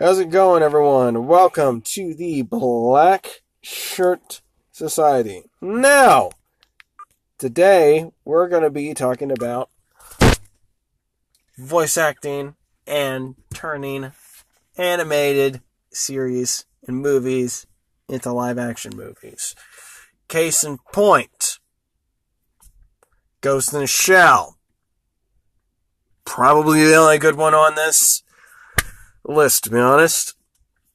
How's it going, everyone? Welcome to the Black Shirt Society. Now, today we're going to be talking about voice acting and turning animated series and movies into live action movies. Case in point Ghost in the Shell. Probably the only good one on this list, to be honest.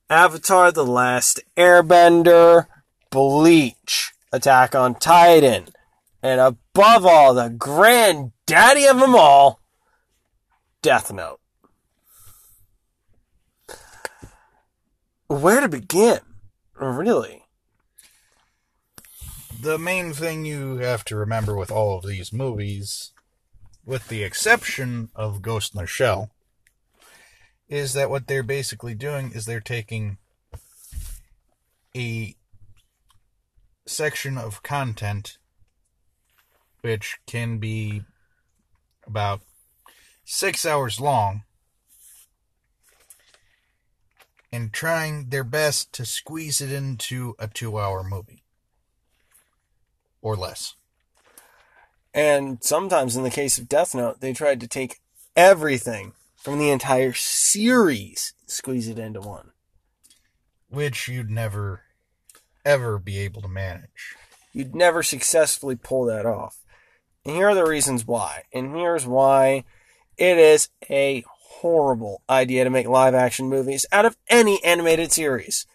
Avatar The Last Airbender, Bleach, Attack on Titan, and above all, the granddaddy of them all, Death Note. Where to begin? Really? The main thing you have to remember with all of these movies, with the exception of Ghost in the Shell, is that what they're basically doing is they're taking a section of content which can be about six hours long and trying their best to squeeze it into a two hour movie or less. And sometimes, in the case of Death Note, they tried to take everything from the entire series, squeeze it into one. Which you'd never, ever be able to manage. You'd never successfully pull that off. And here are the reasons why. And here's why it is a horrible idea to make live action movies out of any animated series.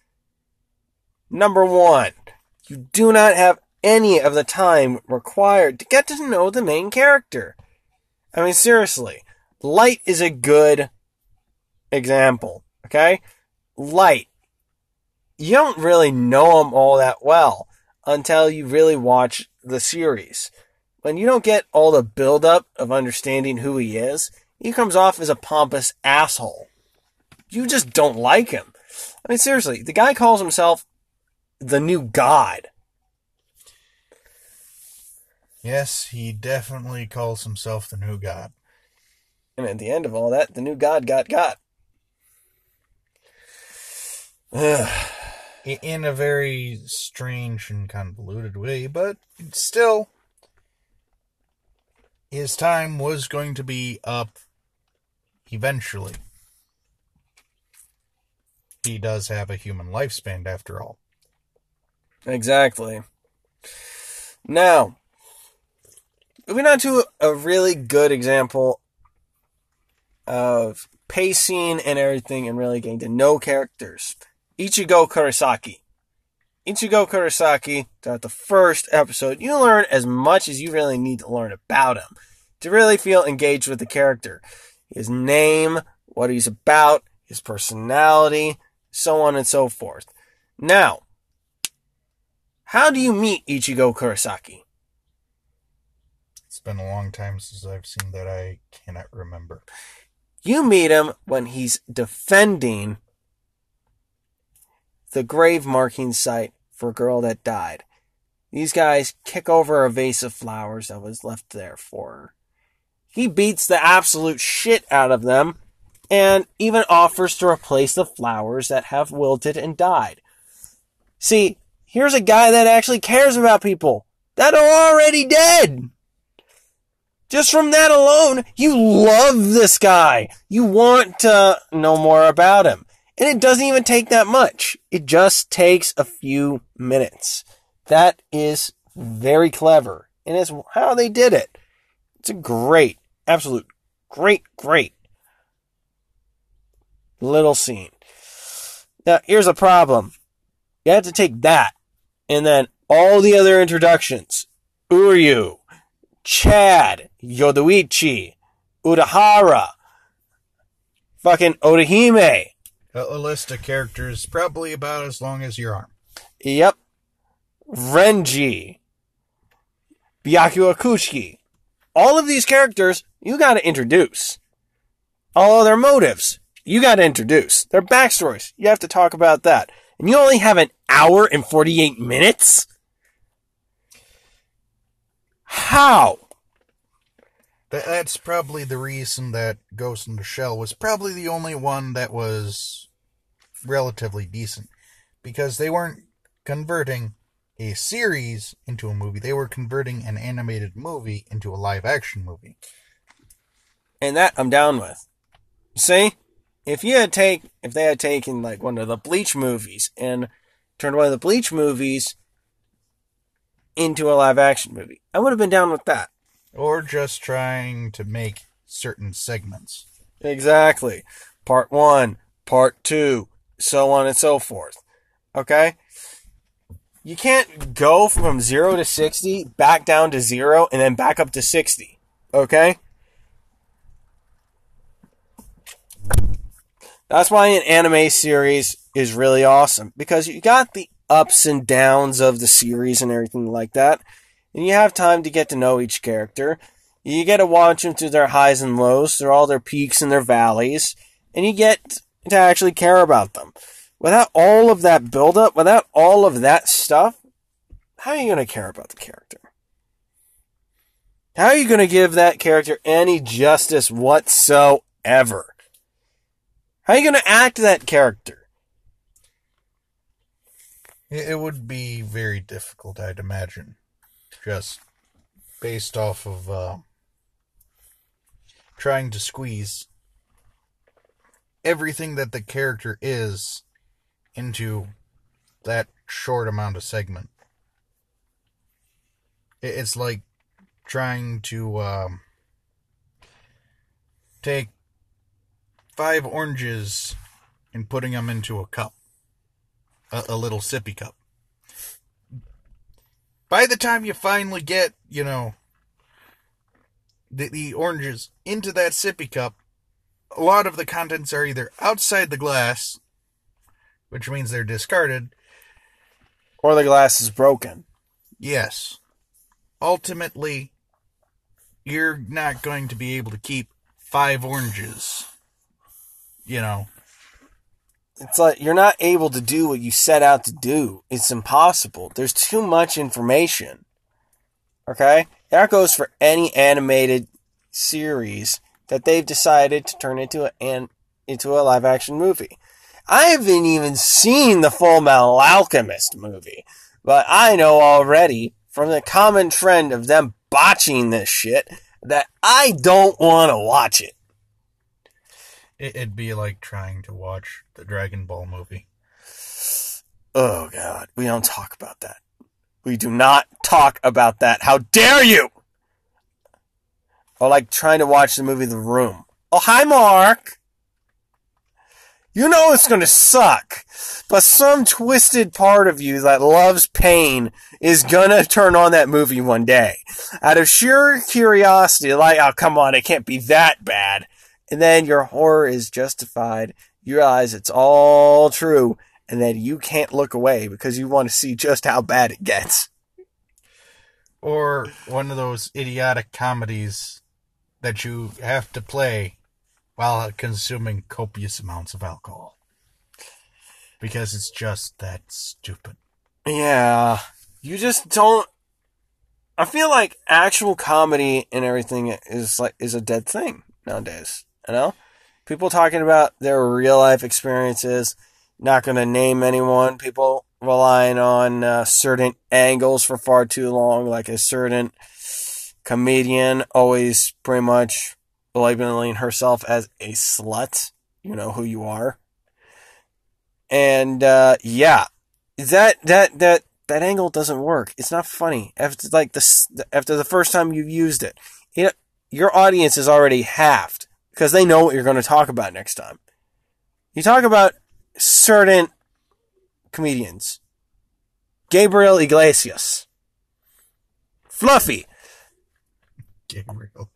Number one, you do not have any of the time required to get to know the main character. I mean, seriously, Light is a good example, okay? Light. You don't really know him all that well until you really watch the series. When you don't get all the buildup of understanding who he is, he comes off as a pompous asshole. You just don't like him. I mean, seriously, the guy calls himself the new god. Yes, he definitely calls himself the new god. And at the end of all that, the new god got got. In a very strange and convoluted way, but still, his time was going to be up eventually. He does have a human lifespan after all. Exactly. Now, moving on to a really good example of pacing and everything and really getting to know characters. Ichigo Kurosaki. Ichigo Kurosaki, throughout the first episode, you learn as much as you really need to learn about him to really feel engaged with the character. His name, what he's about, his personality, so on and so forth. Now, how do you meet Ichigo Kurosaki? It's been a long time since I've seen that. I cannot remember. You meet him when he's defending the grave marking site for a girl that died. These guys kick over a vase of flowers that was left there for her. He beats the absolute shit out of them and even offers to replace the flowers that have wilted and died. See, here's a guy that actually cares about people that are already dead. Just from that alone, you love this guy. You want to know more about him. And it doesn't even take that much. It just takes a few minutes. That is very clever. And it's how they did it. It's a great, absolute, great, great little scene. Now, here's a problem. You have to take that and then all the other introductions. Uryu, Chad, Yoruichi, Urahara, fucking Orihime. A, list of characters probably about as long as your arm. Yep. Renji, Byakuya Kuchiki. All of these characters you gotta introduce. All of their motives you gotta introduce. Their backstories you have to talk about that. And you only have an hour and 48 minutes? How? That, that's probably the reason that Ghost in the Shell was probably the only one that was relatively decent because they weren't converting a series into a movie, they were converting an animated movie into a live action movie. And that I'm down with. See? If you had take if they had taken like one of the Bleach movies and turned one of the Bleach movies into a live action movie, I would have been down with that. Or just trying to make certain segments. Exactly. Part one, part two, so on and so forth. Okay? You can't go from zero to 60, back down to zero, and then back up to 60. Okay? That's why an anime series is really awesome because you got the ups and downs of the series and everything like that. And you have time to get to know each character. You get to watch them through their highs and lows, through all their peaks and their valleys, and you get to actually care about them. Without all of that buildup, without all of that stuff, how are you going to care about the character? How are you going to give that character any justice whatsoever? How are you going to act that character? It would be very difficult, I'd imagine. Just based off of uh, trying to squeeze everything that the character is into that short amount of segment. It's like trying to um, take five oranges and putting them into a cup, a, a little sippy cup. By the time you finally get, you know, the, the oranges into that sippy cup, a lot of the contents are either outside the glass, which means they're discarded, or the glass is broken. Yes. Ultimately, you're not going to be able to keep five oranges. You know. It's like you're not able to do what you set out to do. It's impossible. There's too much information. Okay? That goes for any animated series that they've decided to turn into a, an, into a live action movie. I haven't even seen the Full Metal Alchemist movie, but I know already from the common trend of them botching this shit that I don't want to watch it. It'd be like trying to watch the Dragon Ball movie. Oh god, we don't talk about that. We do not talk about that. How dare you? Or like trying to watch the movie The Room. Oh, hi, Mark. You know it's gonna suck, but some twisted part of you that loves pain is gonna turn on that movie one day. Out of sheer curiosity, like, oh, come on, it can't be that bad. And then your horror is justified. You realize it's all true, and then you can't look away because you want to see just how bad it gets. Or one of those idiotic comedies that you have to play while consuming copious amounts of alcohol. Because it's just that stupid. Yeah. You just don't I feel like actual comedy and everything is like is a dead thing nowadays. You know? People talking about their real life experiences, not going to name anyone, people relying on uh, certain angles for far too long, like a certain comedian always pretty much labeling herself as a slut. You know who you are. And uh, yeah, that that that that angle doesn't work. It's not funny after like the after the first time you've used it. You know, your audience is already halved because they know what you're going to talk about next time. You talk about certain comedians. Gabriel Iglesias. Fluffy. Gabriel.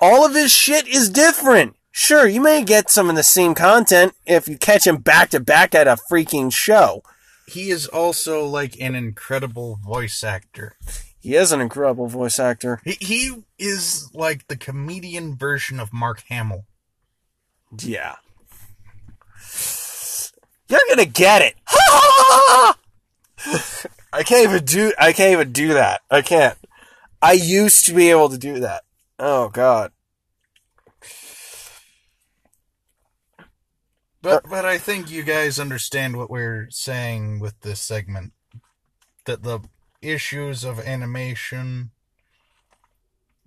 All of his shit is different. Sure, you may get some of the same content if you catch him back to back at a freaking show. He is also like an incredible voice actor. He is an incredible voice actor. He, he is like the comedian version of Mark Hamill. Yeah. You're gonna get it. I can't even do I can't even do that. I can't. I used to be able to do that. Oh god. But but I think you guys understand what we're saying with this segment. That the issues of animation,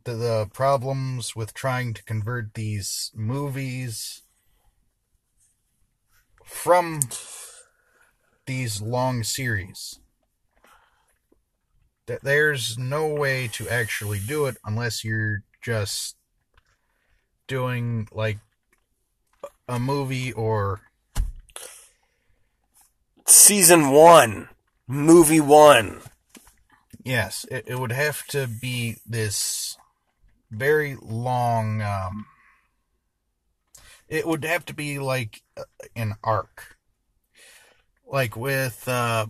the, the problems with trying to convert these movies from these long series. That there's no way to actually do it unless you're just doing like a movie or Season one, movie one. Yes, it, it would have to be this very long um it would have to be like uh, an arc. Like with uh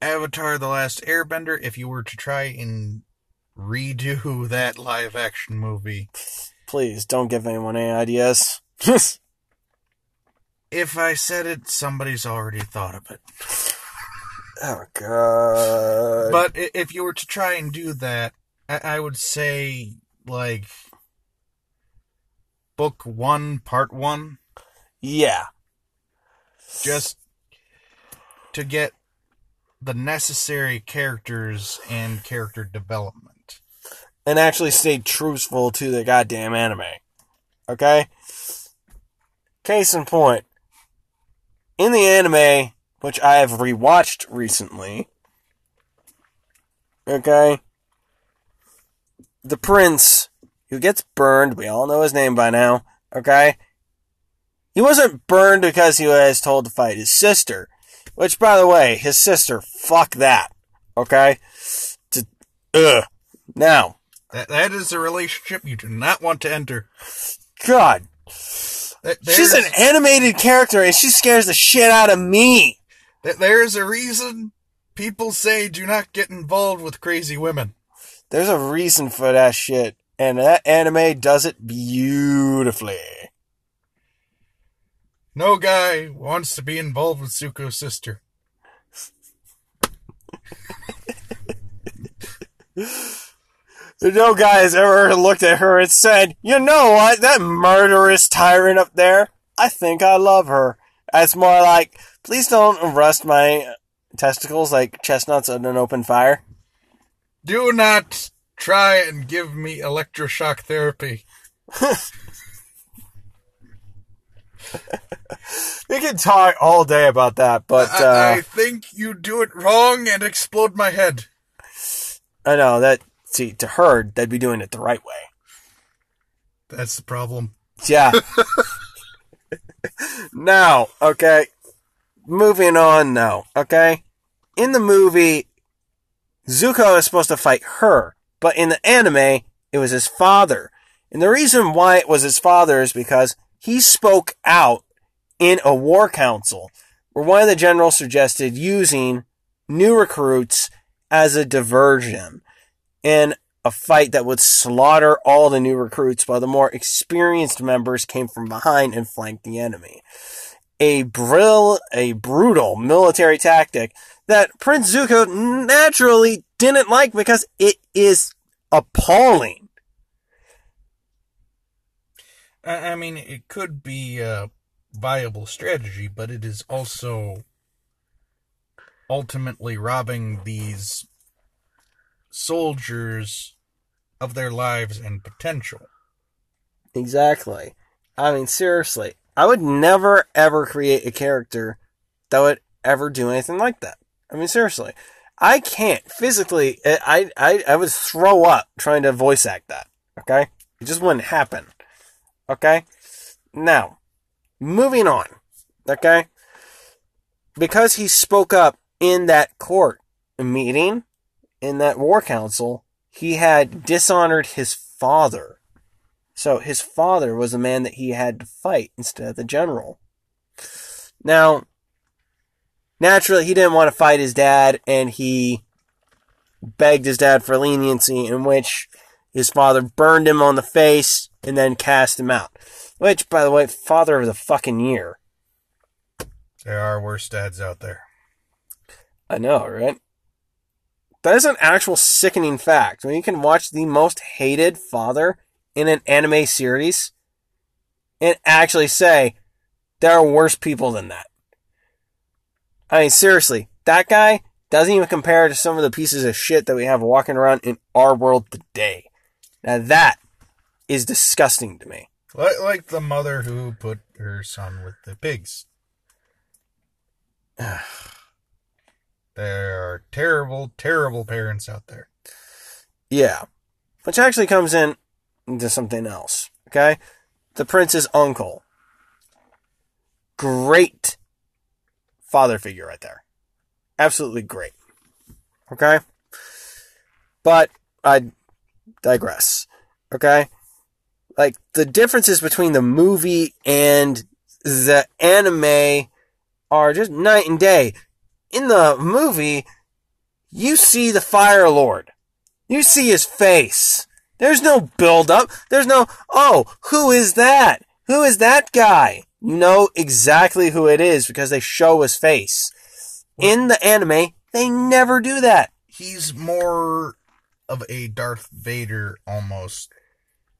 Avatar the Last Airbender if you were to try and redo that live action movie Please don't give anyone any ideas. if I said it, somebody's already thought of it. Oh god. But if you were to try and do that, I, I would say like book one, part one, yeah. just to get the necessary characters and character development. and actually stay truthful to the goddamn anime. Okay? Case in point. In the anime, which I have rewatched recently, okay? The prince who gets burned, we all know his name by now, okay? He wasn't burned because he was told to fight his sister. Which, by the way, his sister, fuck that. Okay? To, ugh. Now, That that is a relationship you do not want to enter. God, That- she's an animated character and she scares the shit out of me. That There's a reason people say do not get involved with crazy women. There's a reason for that shit, and that anime does it beautifully. No guy wants to be involved with Zuko's sister. No guy has ever looked at her and said, "You know what? That murderous tyrant up there. I think I love her." It's more like, "Please don't rust my testicles like chestnuts on an open fire." Do not try and give me electroshock therapy. We can talk all day about that, but I, uh, I think you do it wrong and explode my head. I know that. See, to her, they'd be doing it the right way. That's the problem. Yeah. now, okay. Moving on now, okay? In the movie, Zuko is supposed to fight her, but in the anime, it was his father. And the reason why it was his father is because he spoke out in a war council where one of the generals suggested using new recruits as a diversion in a fight that would slaughter all the new recruits while the more experienced members came from behind and flanked the enemy. A brill, a brutal military tactic that Prince Zuko naturally didn't like because it is appalling. I, I mean, it could be a viable strategy, but it is also ultimately robbing these soldiers of their lives and potential. Exactly. I mean, seriously, I would never ever create a character that would ever do anything like that. I mean, seriously, I can't physically. Eh, I I I would throw up trying to voice act that. Okay, it just wouldn't happen. Okay, now moving on. Okay, because he spoke up in that court meeting in that war council, he had dishonored his father. So his father was the man that he had to fight instead of the general. Now, naturally, he didn't want to fight his dad, and he begged his dad for leniency, in which his father burned him on the face and then cast him out. Which, by the way, father of the fucking year. There are worse dads out there. I know, right? That is an actual sickening fact. When you can watch the most hated father in an anime series and actually say, There are worse people than that. I mean, seriously, that guy doesn't even compare to some of the pieces of shit that we have walking around in our world today. Now that is disgusting to me. Like, like the mother who put her son with the pigs. there are terrible, terrible parents out there. Yeah. Which actually comes in into something else. Okay? The prince's uncle. Great father figure right there. Absolutely great. Okay? But I digress. Okay? Like the differences between the movie and the anime are just night and day. In the movie, you see the Fire Lord. You see his face. There's no build up. There's no, oh, who is that? Who is that guy? You know exactly who it is because they show his face. In the anime, they never do that. He's more of a Darth Vader almost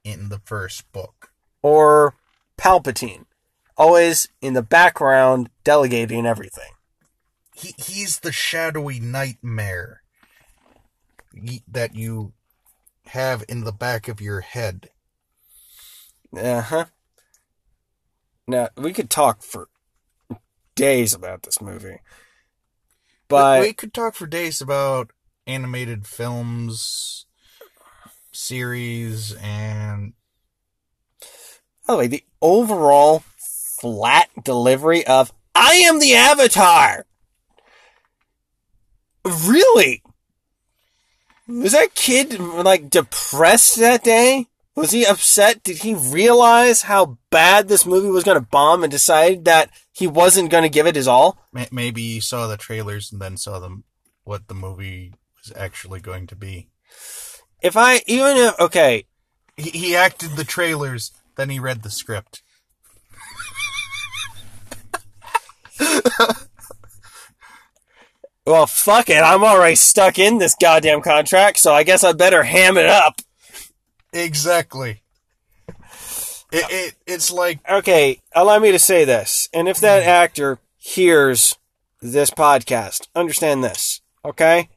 in the first book. Or Palpatine. Always in the background, delegating everything. He he's the shadowy nightmare that you have in the back of your head. Uh huh. Now, we could talk for days about this movie. But we could talk for days about animated films, series, and by the way, the overall flat delivery of I am the Avatar. Really? Was that kid like depressed that day? Was he upset? Did he realize how bad this movie was going to bomb and decide that he wasn't going to give it his all? maybe he saw the trailers and then saw them what the movie was actually going to be. If I even if okay, He, he acted the trailers, then he read the script. well, fuck it. I'm already stuck in this goddamn contract, so I guess I better ham it up. Exactly. It, it it's like okay, allow me to say this. And if that mm-hmm. actor hears this podcast, understand this, okay?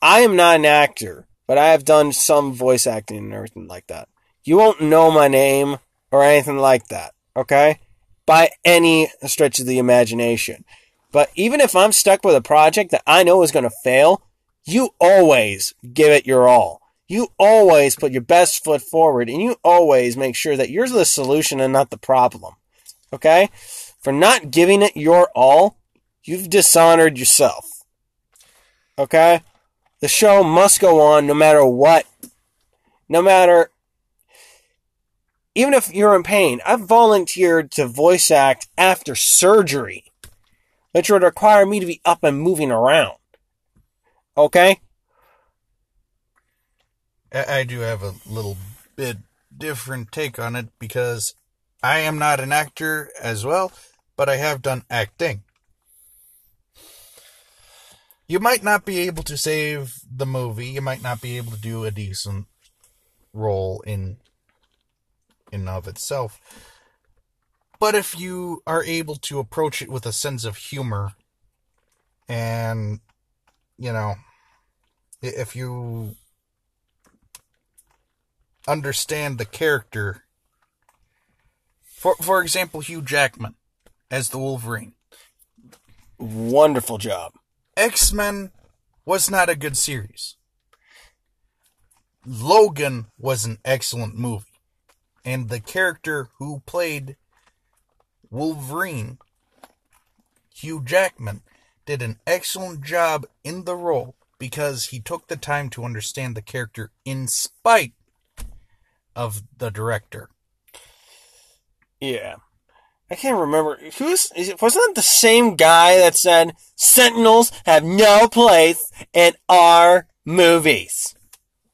I am not an actor, but I have done some voice acting and everything like that. You won't know my name or anything like that, okay? By any stretch of the imagination. But even if I'm stuck with a project that I know is going to fail, you always give it your all. You always put your best foot forward and you always make sure that you're the solution and not the problem. Okay? For not giving it your all, you've dishonored yourself. Okay? The show must go on no matter what. No matter. Even if you're in pain, I've volunteered to voice act after surgery, which would require me to be up and moving around. Okay? I do have a little bit different take on it because I am not an actor as well, but I have done acting. You might not be able to save the movie. You might not be able to do a decent role in in of itself. But if you are able to approach it with a sense of humor and you know if you understand the character. For for example, Hugh Jackman as the Wolverine. Wonderful job. X Men was not a good series. Logan was an excellent movie. And the character who played Wolverine, Hugh Jackman, did an excellent job in the role because he took the time to understand the character in spite of the director. Yeah. I can't remember who's is it wasn't it the same guy that said Sentinels have no place in our movies.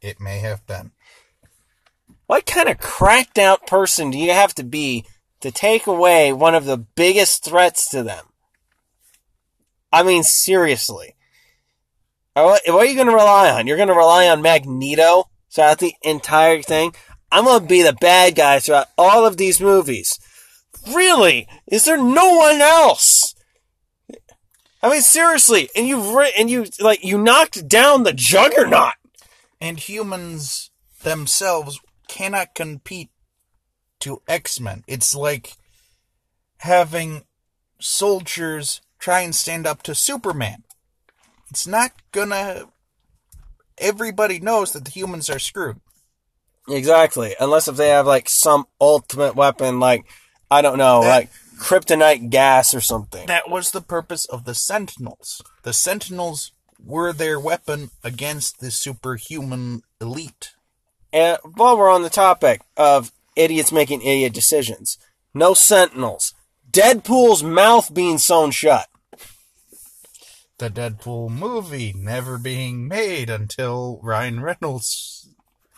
It may have been. What kind of cracked out person do you have to be to take away one of the biggest threats to them? I mean, seriously. Uh, What are you going to rely on? You're going to rely on Magneto throughout the entire thing? I'm going to be the bad guy throughout all of these movies. Really? Is there no one else? I mean, seriously, and you and you like you knocked down the juggernaut. And humans themselves cannot compete to X Men. It's like having soldiers try and stand up to Superman. It's not gonna. Everybody knows that the humans are screwed. Exactly, unless if they have like some ultimate weapon, like I don't know, That- like kryptonite gas or something. That was the purpose of the Sentinels. The Sentinels were their weapon against the superhuman elite. And while we're on the topic of idiots making idiot decisions, no sentinels. Deadpool's mouth being sewn shut. The Deadpool movie never being made until Ryan Reynolds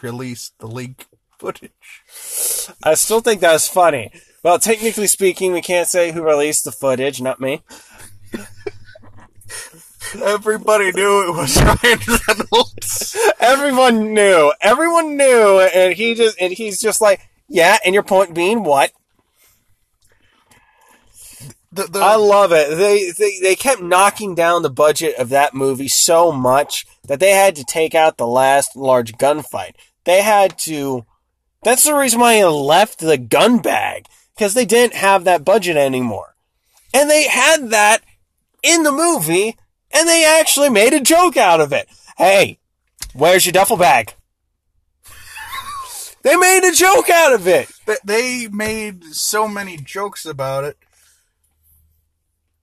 released the leak footage. I still think that's funny. Well, technically speaking, we can't say who released the footage, not me. Everybody knew it was Ryan Reynolds. Everyone knew. Everyone knew, and he just and he's just like, yeah. And your point being what? The, the, I love it. They, they they kept knocking down the budget of that movie so much that they had to take out the last large gunfight. They had to. That's the reason why he left the gun bag because they didn't have that budget anymore, and they had that in the movie, and they actually made a joke out of it. Hey, where's your duffel bag? They made a joke out of it. Th- they made so many jokes about it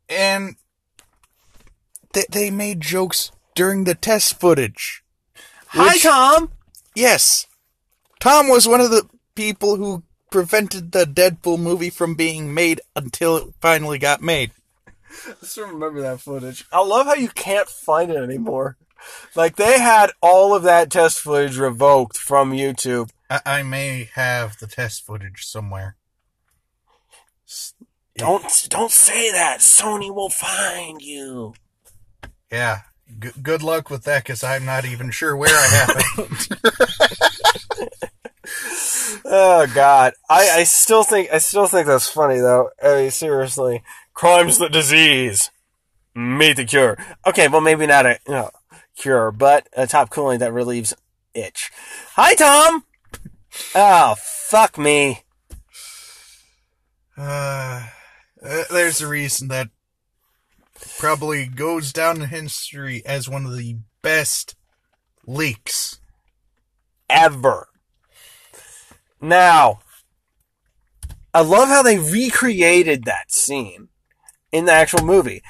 and they, they made jokes during the test footage Hi, Tom. yes tom was one of the people who prevented the deadpool movie from being made until it finally got made I still remember that footage. I love how you can't find it anymore. Like they had all of that test footage revoked from YouTube. I, I may have the test footage somewhere Don't don't say that. Sony will find you. yeah G- good luck with that because i'm not even sure where i have it Oh God, I, I still think I still think that's funny though. I mean, seriously, crime's the disease. Meet the cure. Okay, well maybe not a you know, cure, but a top cooling that relieves itch. Hi, Tom. Oh fuck me. Uh, uh, there's a reason that probably goes down in history as one of the best leaks. ever. Now, I love how they recreated that scene in the actual movie.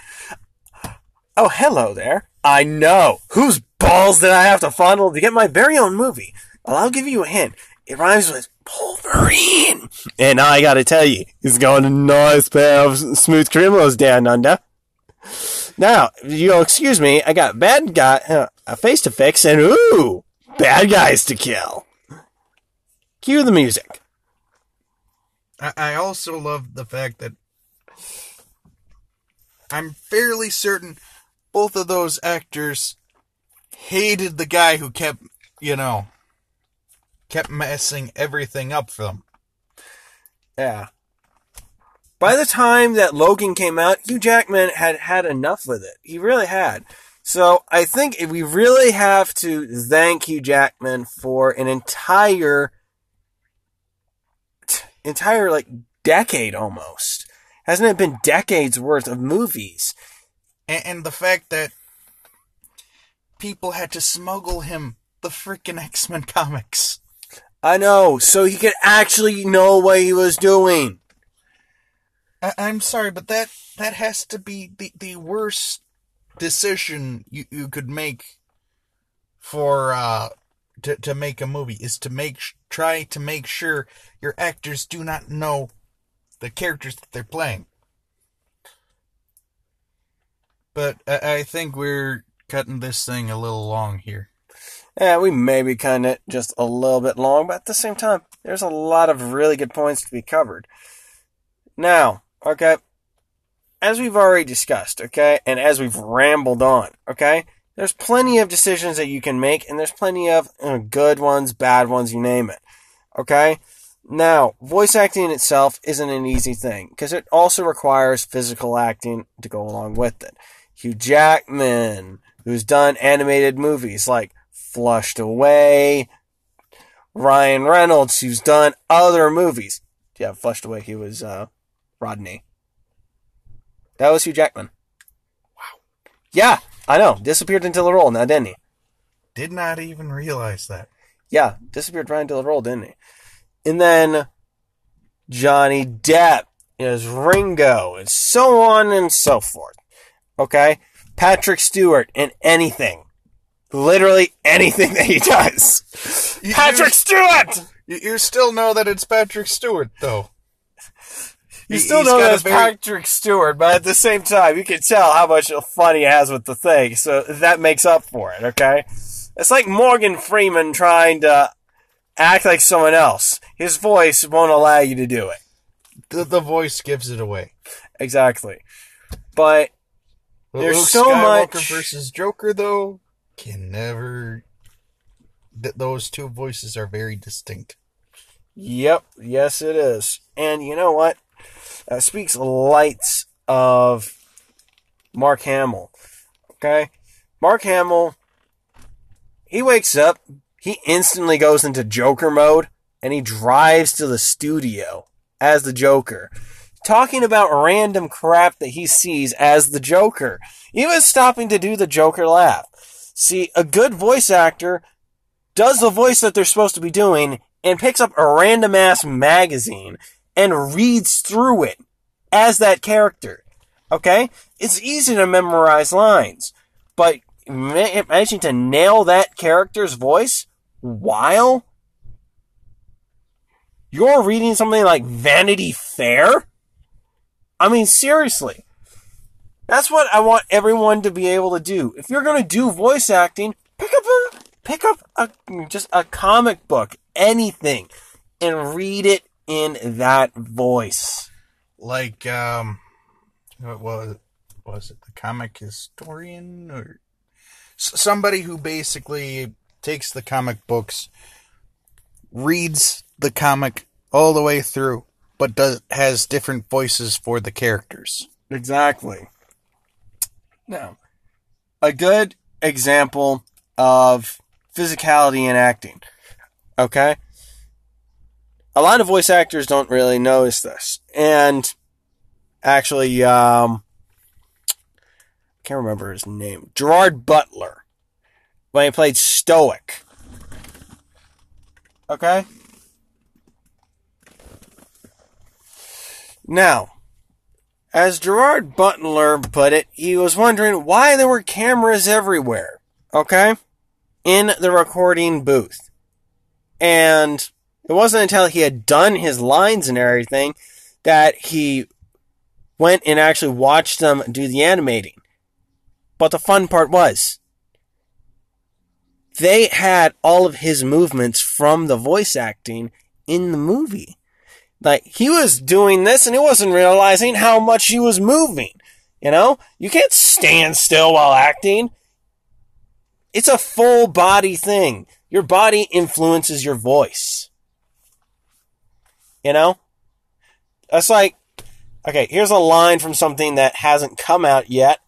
Oh, hello there. I know. Whose balls did I have to fondle to get my very own movie? Well, I'll give you a hint. It rhymes with Wolverine. And I gotta tell you, he's got a nice pair of smooth criminals down under. Now, you'll excuse me, I got bad guy, uh, a face to fix, and ooh, bad guys to kill. Cue the music. I, I also love the fact that I'm fairly certain both of those actors hated the guy who kept, you know, kept messing everything up for them. Yeah. By the time that Logan came out, Hugh Jackman had had enough with it. He really had. So I think we really have to thank Hugh Jackman for an entire, entire like decade almost. Hasn't it been decades worth of movies? And, and the fact that people had to smuggle him the freaking X Men comics. I know, so he could actually know what he was doing. I, I'm sorry, but that that has to be the, the worst decision you, you could make for uh to to make a movie is to make try to make sure your actors do not know the characters that they're playing. But I, I think we're cutting this thing a little long here. Yeah, we may be cutting it just a little bit long, but at the same time, there's a lot of really good points to be covered. Now, okay, as we've already discussed, okay, and as we've rambled on, okay, there's plenty of decisions that you can make, and there's plenty of uh, good ones, bad ones, you name it, okay? Now, voice acting itself isn't an easy thing because it also requires physical acting to go along with it. Hugh Jackman, who's done animated movies like Flushed Away, Ryan Reynolds, who's done other movies. Yeah, Flushed Away, he was uh, Rodney. That was Hugh Jackman. Wow. Yeah, I know. Disappeared into the role now, didn't he? Did not even realize that. Yeah, disappeared right into the role, didn't he? And then Johnny Depp is Rango, and so on and so forth. Okay? Patrick Stewart in anything. Literally anything that he does. You- Patrick Stewart! You, you still know that it's Patrick Stewart, though. You He- still know a that's very- Patrick Stewart, but at the same time, you can tell how much fun he has with the thing, so that makes up for it, okay? It's like Morgan Freeman trying to act like someone else. His voice won't allow you to do it. The, the voice gives it away. Exactly. But There's Luke so Skywalker much- versus Joker, though, can never. Th- those two voices are very distinct. Yep, yes it is. And you know what? That speaks lights of Mark Hamill. Okay? Mark Hamill, he wakes up, he instantly goes into Joker mode, and he drives to the studio as the Joker. Talking about random crap that he sees as the Joker. Even stopping to do the Joker laugh. See, a good voice actor does the voice that they're supposed to be doing and picks up a random ass magazine and reads through it as that character. Okay? It's easy to memorize lines, but ma- managing to nail that character's voice while you're reading something like Vanity Fair? I mean, seriously. That's what I want everyone to be able to do. If you're going to do voice acting, pick up a pick up a just a comic book, anything, and read it in that voice. Like, um, what was was it? The comic historian or somebody who basically takes the comic books, reads the comic all the way through, but does has different voices for the characters. Exactly. Now, a good example of physicality in acting. Okay? A lot of voice actors don't really notice this. And actually, um, I can't remember his name. Gerard Butler. When he played Stoick. Okay? Now, as Gerard Butler put it, he was wondering why there were cameras everywhere, okay, in the recording booth. And it wasn't until he had done his lines and everything that he went and actually watched them do the animating. But the fun part was, they had all of his movements from the voice acting in the movie. Like he was doing this and he wasn't realizing how much he was moving. You know, you can't stand still while acting. It's a full body thing. Your body influences your voice. You know? That's like, okay, here's a line from something that hasn't come out yet.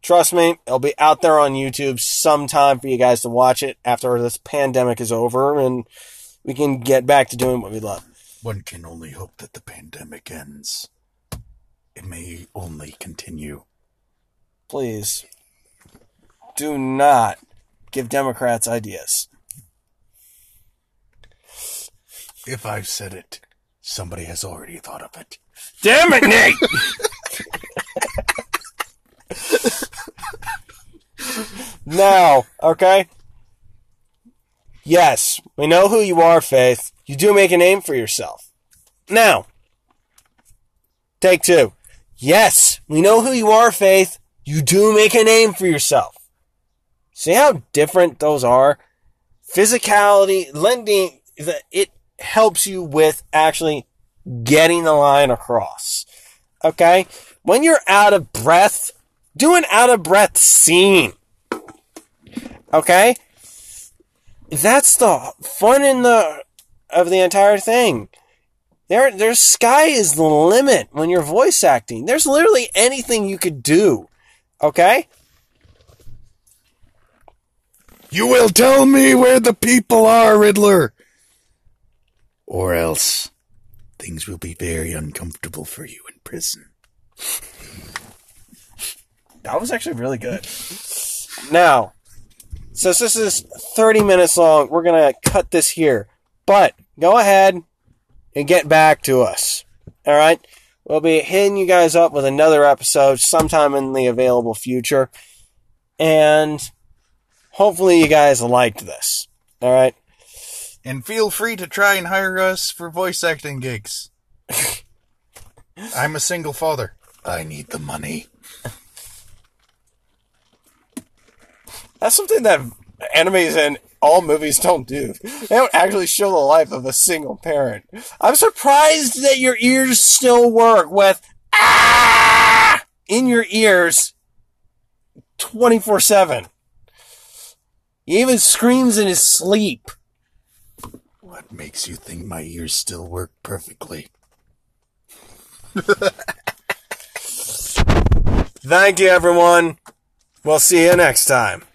Trust me, it'll be out there on YouTube sometime for you guys to watch it after this pandemic is over and we can get back to doing what we love. One can only hope that the pandemic ends. It may only continue. Please do not give Democrats ideas. If I've said it, somebody has already thought of it. Damn it, Nate! now, okay? Yes, we know who you are, Faith. You do make a name for yourself. Now, take two. Yes, we know who you are, Faith. You do make a name for yourself. See how different those are? Physicality, lending, it helps you with actually getting the line across. Okay? When you're out of breath, do an out of breath scene. Okay? That's the fun in the of the entire thing. There, there's sky is the limit when you're voice acting. There's literally anything you could do. Okay? You will tell me where the people are, Riddler. Or else things will be very uncomfortable for you in prison. That was actually really good. Now, since this is 30 minutes long, we're going to cut this here. But go ahead and get back to us. All right? We'll be hitting you guys up with another episode sometime in the available future. And hopefully you guys liked this. All right? And feel free to try and hire us for voice acting gigs. I'm a single father. I need the money. That's something that animes and all movies don't do. They don't actually show the life of a single parent. I'm surprised that your ears still work with ah in your ears 24 7. He even screams in his sleep. What makes you think my ears still work perfectly? Thank you, everyone. We'll see you next time.